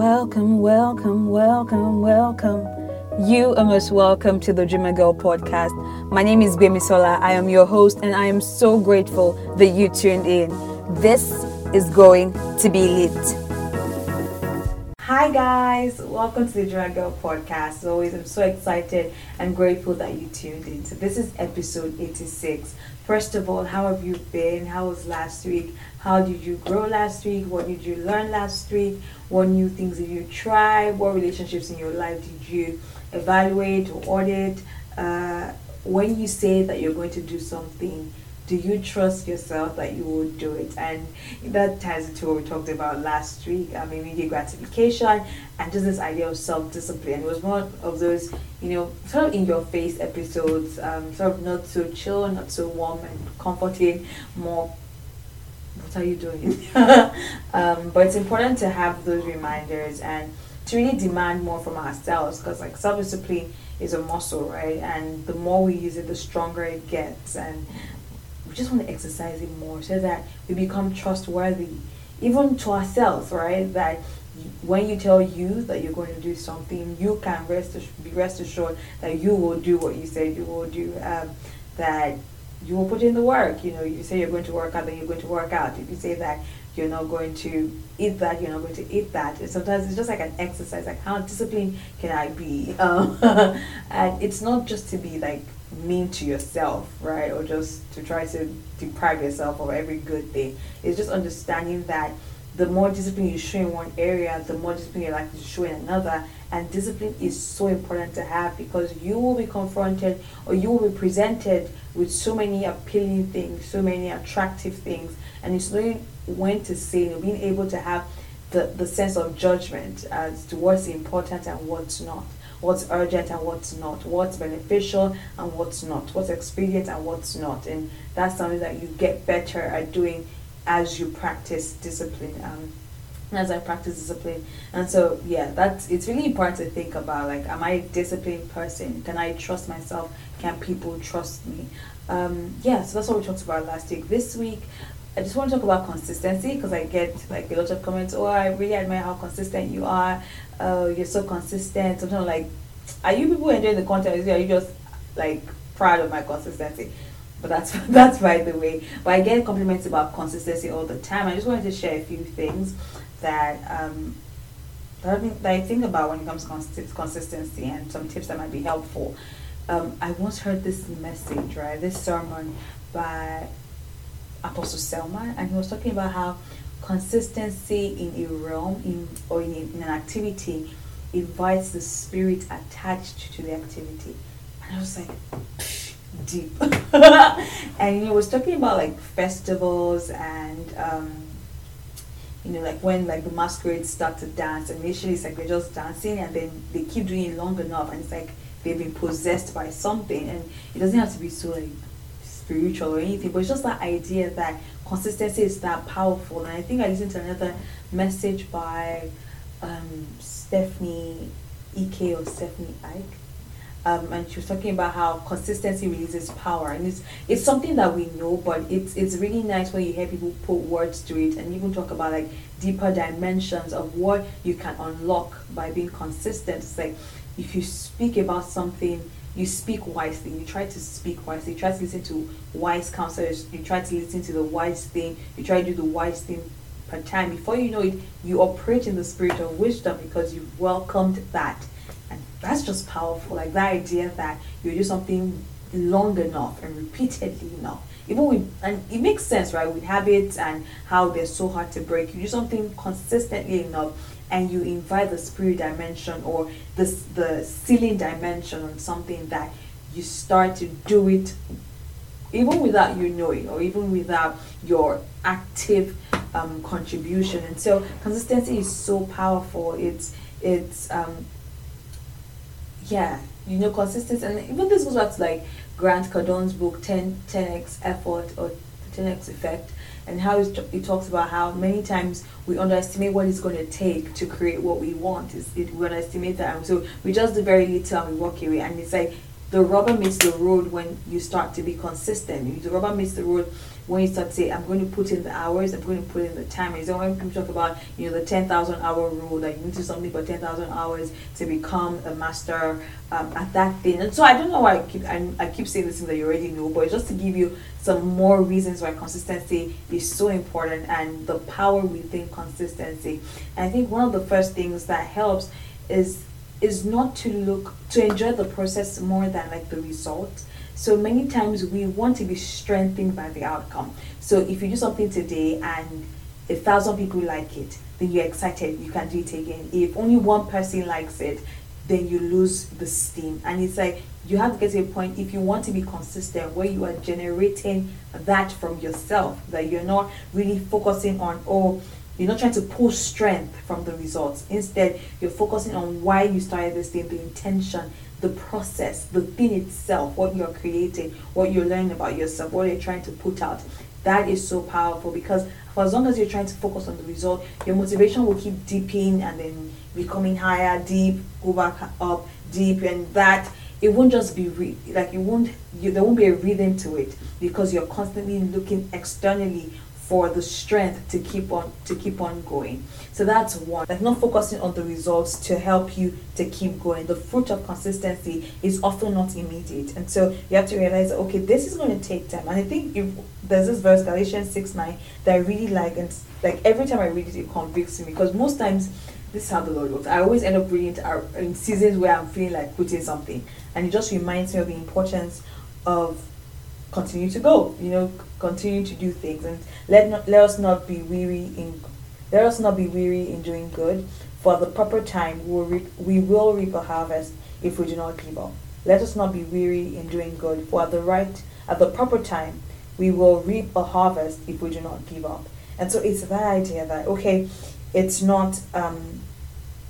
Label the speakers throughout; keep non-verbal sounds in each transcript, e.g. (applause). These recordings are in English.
Speaker 1: Welcome, welcome, welcome, welcome. You are most welcome to the Dreamer Girl podcast. My name is Sola. I am your host, and I am so grateful that you tuned in. This is going to be lit. Hi, guys, welcome to the Dreamer Girl podcast. As always, I'm so excited and grateful that you tuned in. So, this is episode 86. First of all, how have you been? How was last week? How did you grow last week? What did you learn last week? What new things did you try? What relationships in your life did you evaluate or audit? Uh, when you say that you're going to do something, do you trust yourself that you will do it? And that ties into what we talked about last week. Mean, immediate gratification and just this idea of self discipline. It was one of those, you know, sort of in your face episodes, um, sort of not so chill, not so warm and comforting, more what are you doing? (laughs) um, but it's important to have those reminders and to really demand more from ourselves because like self-discipline is a muscle right and the more we use it the stronger it gets and we just want to exercise it more so that we become trustworthy, even to ourselves, right? That when you tell you that you're going to do something, you can rest be rest assured that you will do what you say you will do. Um, that you will put in the work. You know, you say you're going to work out, then you're going to work out. If you say that you're not going to eat that, you're not going to eat that. And sometimes it's just like an exercise, like how disciplined can I be? (laughs) Um, (laughs) and it's not just to be like mean to yourself, right? Or just to try to deprive yourself of every good thing. It's just understanding that the more discipline you show in one area, the more discipline you're likely to show in another. And discipline is so important to have because you will be confronted or you will be presented with so many appealing things, so many attractive things. And it's knowing when to say, you know, being able to have the, the sense of judgment as to what's important and what's not what's urgent and what's not, what's beneficial and what's not, what's expedient and what's not. And that's something that you get better at doing as you practice discipline. Um, as I practice discipline. And so, yeah, that's it's really important to think about like, am I a disciplined person? Can I trust myself? Can people trust me? Um, yeah, so that's what we talked about last week. This week, I just want to talk about consistency because I get like a lot of comments. Oh, I really admire how consistent you are. Oh, you're so consistent. Sometimes like, are you people enjoying the content? Are you just like proud of my consistency? But that's (laughs) that's by the way. But I get compliments about consistency all the time. I just wanted to share a few things that um, that I think, that I think about when it comes to consistency and some tips that might be helpful. Um, I once heard this message, right? This sermon by Apostle Selman, and he was talking about how consistency in a realm in or in, in an activity invites the spirit attached to the activity. And I was like, deep. (laughs) and he was talking about like festivals and um, you know, like when like the masquerades start to dance and initially it's like they're just dancing and then they keep doing it long enough and it's like they've been possessed by something and it doesn't have to be so like spiritual or anything, but it's just that idea that consistency is that powerful. And I think I listened to another message by um, Stephanie Ek or Stephanie Ike. Um, and she was talking about how consistency releases power, and it's it's something that we know, but it's it's really nice when you hear people put words to it, and even talk about like deeper dimensions of what you can unlock by being consistent. It's like if you speak about something you speak wisely. You try to speak wisely. You try to listen to wise counselors. You try to listen to the wise thing. You try to do the wise thing per time. Before you know it, you operate in the spirit of wisdom because you've welcomed that. And that's just powerful. Like that idea that you do something long enough and repeatedly enough. Even with, and it makes sense, right? With habits and how they're so hard to break. You do something consistently enough and you invite the spirit dimension or the, the ceiling dimension on something that you start to do it even without you knowing or even without your active um, contribution. And so consistency is so powerful. It's it's um, yeah you know consistency. And even this goes back to like grant cardone's book 10 10x effort or 10x effect and how he talks about how many times we underestimate what it's going to take to create what we want. Is it we underestimate that, and so we just do very little and we walk away. And it's like the rubber meets the road when you start to be consistent. The rubber meets the road when you start to say, I'm going to put in the hours, I'm going to put in the time. And so when people talk about, you know, the 10,000 hour rule, that you need to do something for 10,000 hours to become a master um, at that thing. And so I don't know why I keep, I, I keep saying this thing that you already know, but it's just to give you some more reasons why consistency is so important and the power within consistency. And I think one of the first things that helps is is not to look to enjoy the process more than like the result so many times we want to be strengthened by the outcome. So if you do something today and a thousand people like it, then you're excited, you can do it again. If only one person likes it, then you lose the steam. And it's like you have to get to a point if you want to be consistent where you are generating that from yourself, that you're not really focusing on, oh, you're not trying to pull strength from the results. Instead, you're focusing on why you started this thing, the intention, the process, the thing itself, what you're creating, what you're learning about yourself, what you're trying to put out. That is so powerful because for as long as you're trying to focus on the result, your motivation will keep dipping and then becoming higher, deep, go back up, deep, and that it won't just be re- like it won't you, there won't be a rhythm to it because you're constantly looking externally for the strength to keep on to keep on going. So that's one. Like not focusing on the results to help you to keep going. The fruit of consistency is often not immediate. And so you have to realize okay this is going to take time. And i think if there's this verse galatians 6 9 that i really like and like every time i read it it convicts me. Because most times this is how the Lord works. I always end up reading it uh, in seasons where I'm feeling like quitting something, and it just reminds me of the importance of continue to go. You know, continue to do things, and let not, let us not be weary in let us not be weary in doing good. For the proper time we will reap, we will reap a harvest if we do not give up. Let us not be weary in doing good. For at the right at the proper time we will reap a harvest if we do not give up. And so it's that idea that okay, it's not um,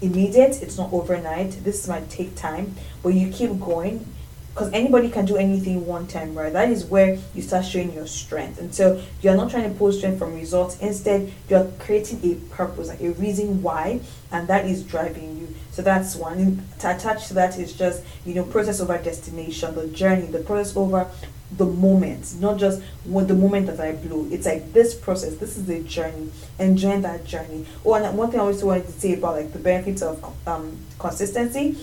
Speaker 1: immediate, it's not overnight. This might take time, but you keep going because anybody can do anything one time, right? That is where you start showing your strength. And so you're not trying to pull strength from results. Instead, you're creating a purpose, like a reason why, and that is driving you. So that's one. And to attach to that is just, you know, process over destination, the journey, the process over the moment, not just what the moment that I blew. It's like this process, this is the journey, enjoying that journey. Oh, and one thing I also wanted to say about like the benefits of um, consistency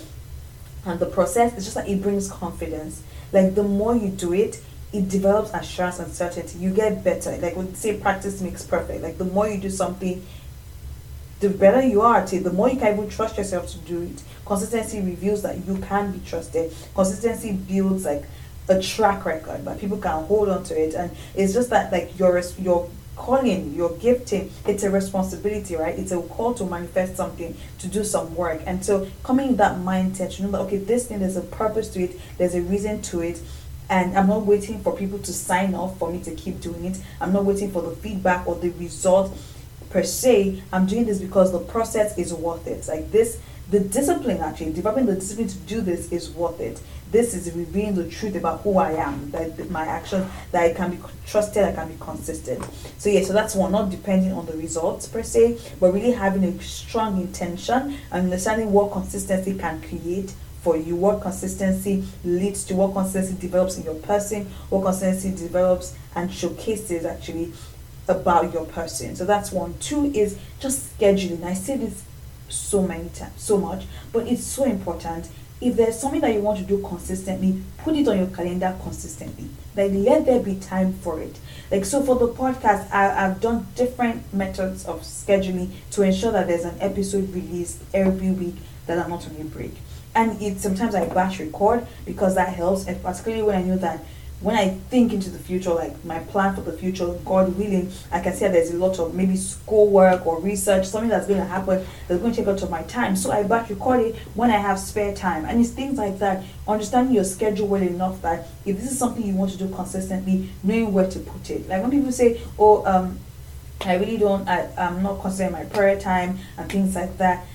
Speaker 1: and the process it's just like it brings confidence. Like the more you do it it develops assurance and certainty. You get better. Like we say practice makes perfect. Like the more you do something the better you are at it. The more you can even trust yourself to do it. Consistency reveals that you can be trusted. Consistency builds like a track record that people can hold on to it. And it's just that like your your calling, your gifting, it's a responsibility, right? It's a call to manifest something, to do some work. And so coming in that mindset, you know that okay, this thing there's a purpose to it, there's a reason to it. And I'm not waiting for people to sign off for me to keep doing it. I'm not waiting for the feedback or the result per se. I'm doing this because the process is worth it. Like this, the discipline actually, developing the discipline to do this is worth it this is revealing the truth about who I am, that my actions, that I can be trusted, I can be consistent. So yeah, so that's one, not depending on the results per se, but really having a strong intention and understanding what consistency can create for you, what consistency leads to, what consistency develops in your person, what consistency develops and showcases actually about your person. So that's one. Two is just scheduling. I say this so many times, so much, but it's so important if there's something that you want to do consistently, put it on your calendar consistently. Like let there be time for it. Like so for the podcast, I, I've done different methods of scheduling to ensure that there's an episode released every week that I'm not on a break. And it sometimes I batch record because that helps, and particularly when I know that when I think into the future, like my plan for the future, God willing, I can see there's a lot of maybe school work or research, something that's going to happen that's going to take a lot of my time. So I back record it when I have spare time. And it's things like that, understanding your schedule well enough that if this is something you want to do consistently, knowing where to put it. Like when people say, oh, um, I really don't, I, I'm not considering my prayer time and things like that.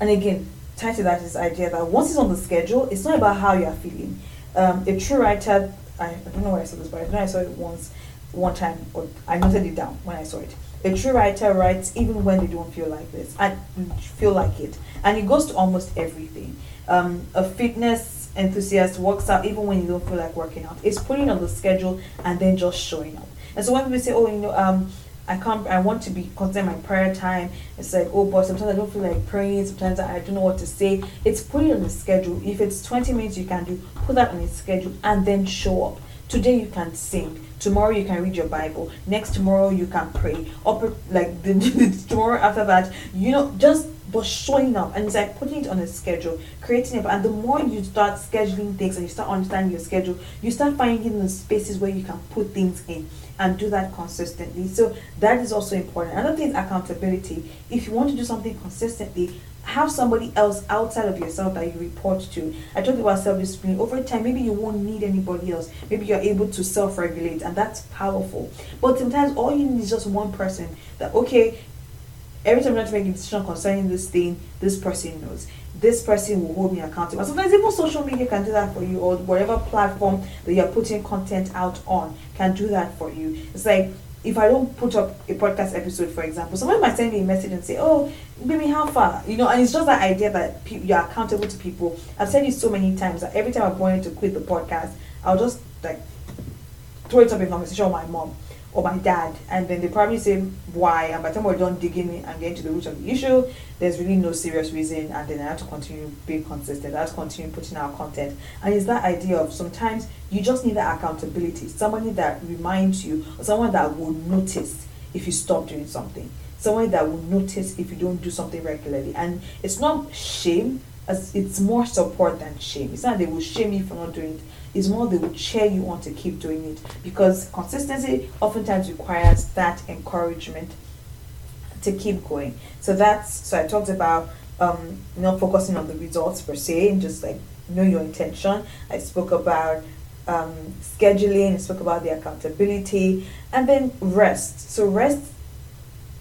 Speaker 1: And again, tied to that is idea that once it's on the schedule, it's not about how you're feeling. Um, a true writer I, I don't know where I saw this, but I know I saw it once, one time, or I noted it down when I saw it. A true writer writes even when they don't feel like this, and feel like it, and it goes to almost everything. Um, a fitness enthusiast works out even when you don't feel like working out. It's putting on the schedule and then just showing up. And so when people say, oh, you know, um, I can't, I want to be constant my prayer time. It's like, oh, but sometimes I don't feel like praying. Sometimes I don't know what to say. It's put it on the schedule. If it's 20 minutes you can do, put that on the schedule and then show up. Today you can sing. Tomorrow you can read your Bible. Next tomorrow you can pray. Like (laughs) the, the tomorrow after that, you know, just but showing up and it's like putting it on a schedule, creating it. And the more you start scheduling things and you start understanding your schedule, you start finding the spaces where you can put things in and do that consistently. So that is also important. Another thing is accountability. If you want to do something consistently, have somebody else outside of yourself that you report to. I talked about self discipline. Over time, maybe you won't need anybody else. Maybe you're able to self regulate, and that's powerful. But sometimes all you need is just one person that, okay, every time I'm to make a decision concerning this thing, this person knows. This person will hold me accountable. Sometimes even social media can do that for you, or whatever platform that you're putting content out on can do that for you. It's like if I don't put up a podcast episode, for example, someone might send me a message and say, "Oh, baby, how far?" You know, and it's just that idea that pe- you're accountable to people. I've said it so many times that every time I've wanted to quit the podcast, I'll just like throw it up in conversation with my mom or my dad, and then they probably say why. And by the time we're done digging and getting to the root of the issue, there's really no serious reason, and then I have to continue being consistent. I have to continue putting out content, and it's that idea of sometimes you just need that accountability, somebody that reminds you, or someone that will notice if you stop doing something, someone that will notice if you don't do something regularly, and it's not shame. It's more support than shame. It's not they will shame you for not doing it is more they will cheer you on to keep doing it because consistency oftentimes requires that encouragement to keep going. So that's so I talked about um, not focusing on the results per se and just like know your intention. I spoke about um, scheduling, I spoke about the accountability, and then rest. So rest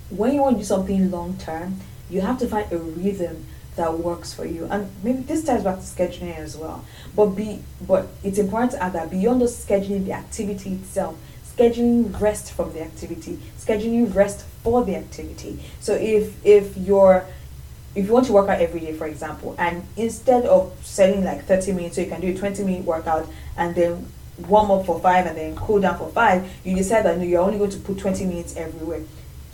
Speaker 1: when you want to do something long term, you have to find a rhythm that works for you. And maybe this ties back to scheduling as well. But be but it's important to add that beyond just scheduling the activity itself, scheduling rest from the activity, scheduling rest for the activity. So if if you're if you want to work out every day, for example, and instead of setting like 30 minutes, so you can do a 20 minute workout and then warm up for five and then cool down for five, you decide that you're only going to put 20 minutes everywhere.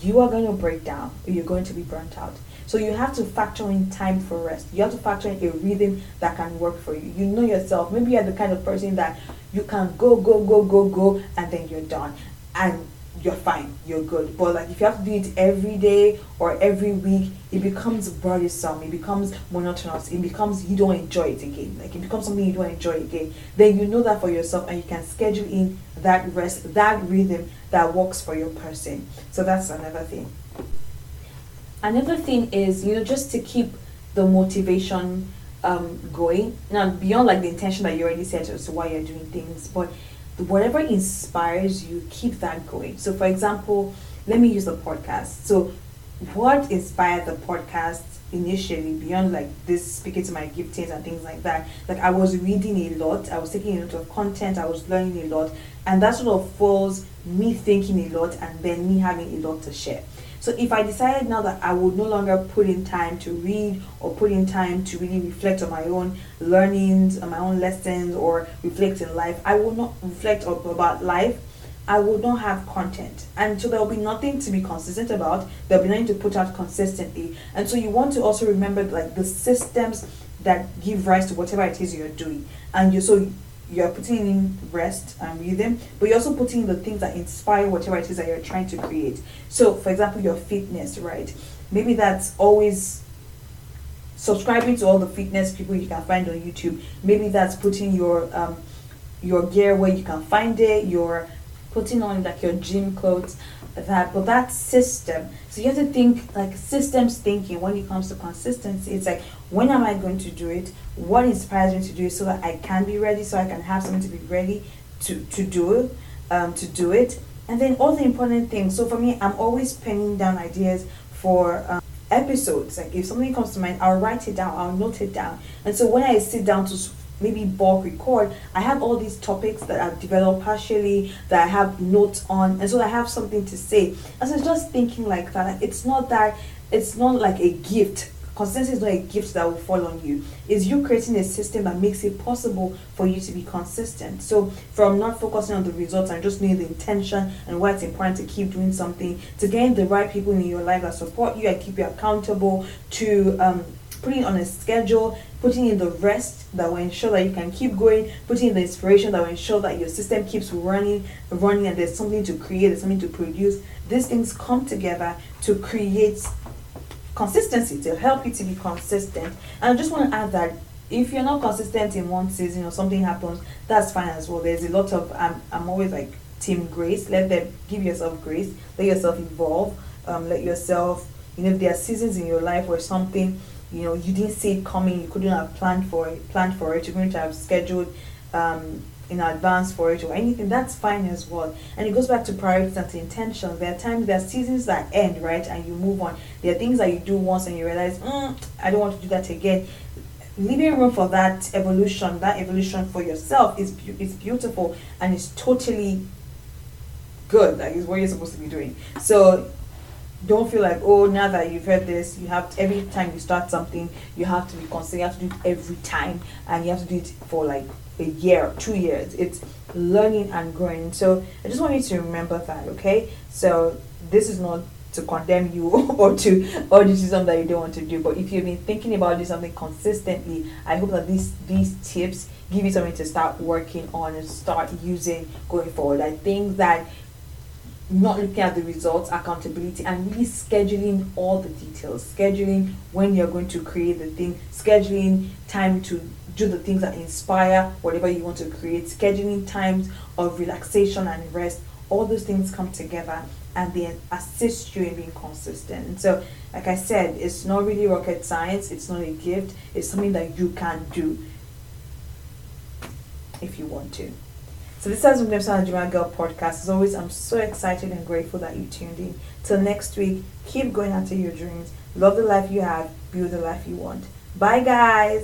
Speaker 1: You are going to break down you're going to be burnt out. So you have to factor in time for rest. You have to factor in a rhythm that can work for you. You know yourself. Maybe you're the kind of person that you can go, go, go, go, go, and then you're done. And you're fine, you're good. But like if you have to do it every day or every week, it becomes burdensome, it becomes monotonous, it becomes you don't enjoy it again. Like it becomes something you don't enjoy again. Then you know that for yourself and you can schedule in that rest, that rhythm that works for your person. So that's another thing. Another thing is, you know, just to keep the motivation um, going. Now, beyond like the intention that you already set as to why you're doing things, but whatever inspires you, keep that going. So, for example, let me use the podcast. So, what inspired the podcast initially beyond like this speaking to my giftings and things like that like i was reading a lot i was taking a lot of content i was learning a lot and that sort of falls me thinking a lot and then me having a lot to share so if I decided now that I would no longer put in time to read or put in time to really reflect on my own learnings, on my own lessons, or reflect in life, I will not reflect about life. I would not have content. And so there will be nothing to be consistent about. There'll be nothing to put out consistently. And so you want to also remember like the systems that give rise to whatever it is you're doing. And you so you're putting in rest and rhythm, but you're also putting in the things that inspire whatever it is that you're trying to create. So, for example, your fitness, right? Maybe that's always subscribing to all the fitness people you can find on YouTube. Maybe that's putting your um, your gear where you can find it. You're putting on like your gym clothes, that. But that system. So you have to think like systems thinking when it comes to consistency. It's like when am I going to do it? What inspires me to do it so that I can be ready, so I can have something to be ready to, to do it, um, to do it. And then all the important things. So for me, I'm always penning down ideas for um, episodes. Like if something comes to mind, I'll write it down, I'll note it down. And so when I sit down to maybe bulk record, I have all these topics that I've developed partially that I have notes on, and so I have something to say. And so just thinking like that. It's not that it's not like a gift consistency is not a gift that will fall on you. It's you creating a system that makes it possible for you to be consistent. So from not focusing on the results and just knowing the intention and why it's important to keep doing something, to getting the right people in your life that support you and keep you accountable, to um, putting on a schedule, putting in the rest that will ensure that you can keep going, putting in the inspiration that will ensure that your system keeps running, running, and there's something to create, there's something to produce. These things come together to create consistency, to help you to be consistent. And I just want to add that if you're not consistent in one season or something happens, that's fine as well. There's a lot of I'm I'm always like team grace. Let them give yourself grace. Let yourself evolve. Um, let yourself you know if there are seasons in your life where something you know you didn't see it coming you couldn't have planned for it planned for it you couldn't have scheduled um, in advance for it or anything. That's fine as well. And it goes back to priorities and to intentions. There are times there are seasons that end right and you move on. There are things that you do once and you realize mm, i don't want to do that again. Leaving room for that evolution that evolution for yourself is is beautiful and it's totally good. Like is what you're supposed to be doing. So don't feel like oh now that you've heard this you have to, every time you start something you have to be consistent. You have to do it every time and you have to do it for like a year two years. It's learning and growing. So i just want you to remember that okay? So this is not to condemn you (laughs) or to or this is something that you don't want to do but if you've been thinking about doing something consistently i hope that these these tips give you something to start working on and start using going forward. I think that not looking at the results, accountability, and really scheduling all the details. Scheduling when you're going to create the thing, scheduling time to do the things that inspire whatever you want to create, scheduling times of relaxation and rest. All those things come together and they assist you in being consistent. And So, like I said, it's not really rocket science, it's not a gift, it's something that you can do if you want to. So this has been the Dreamer Girl podcast. As always, I'm so excited and grateful that you tuned in. Till next week, keep going after your dreams. Love the life you have, build the life you want. Bye guys.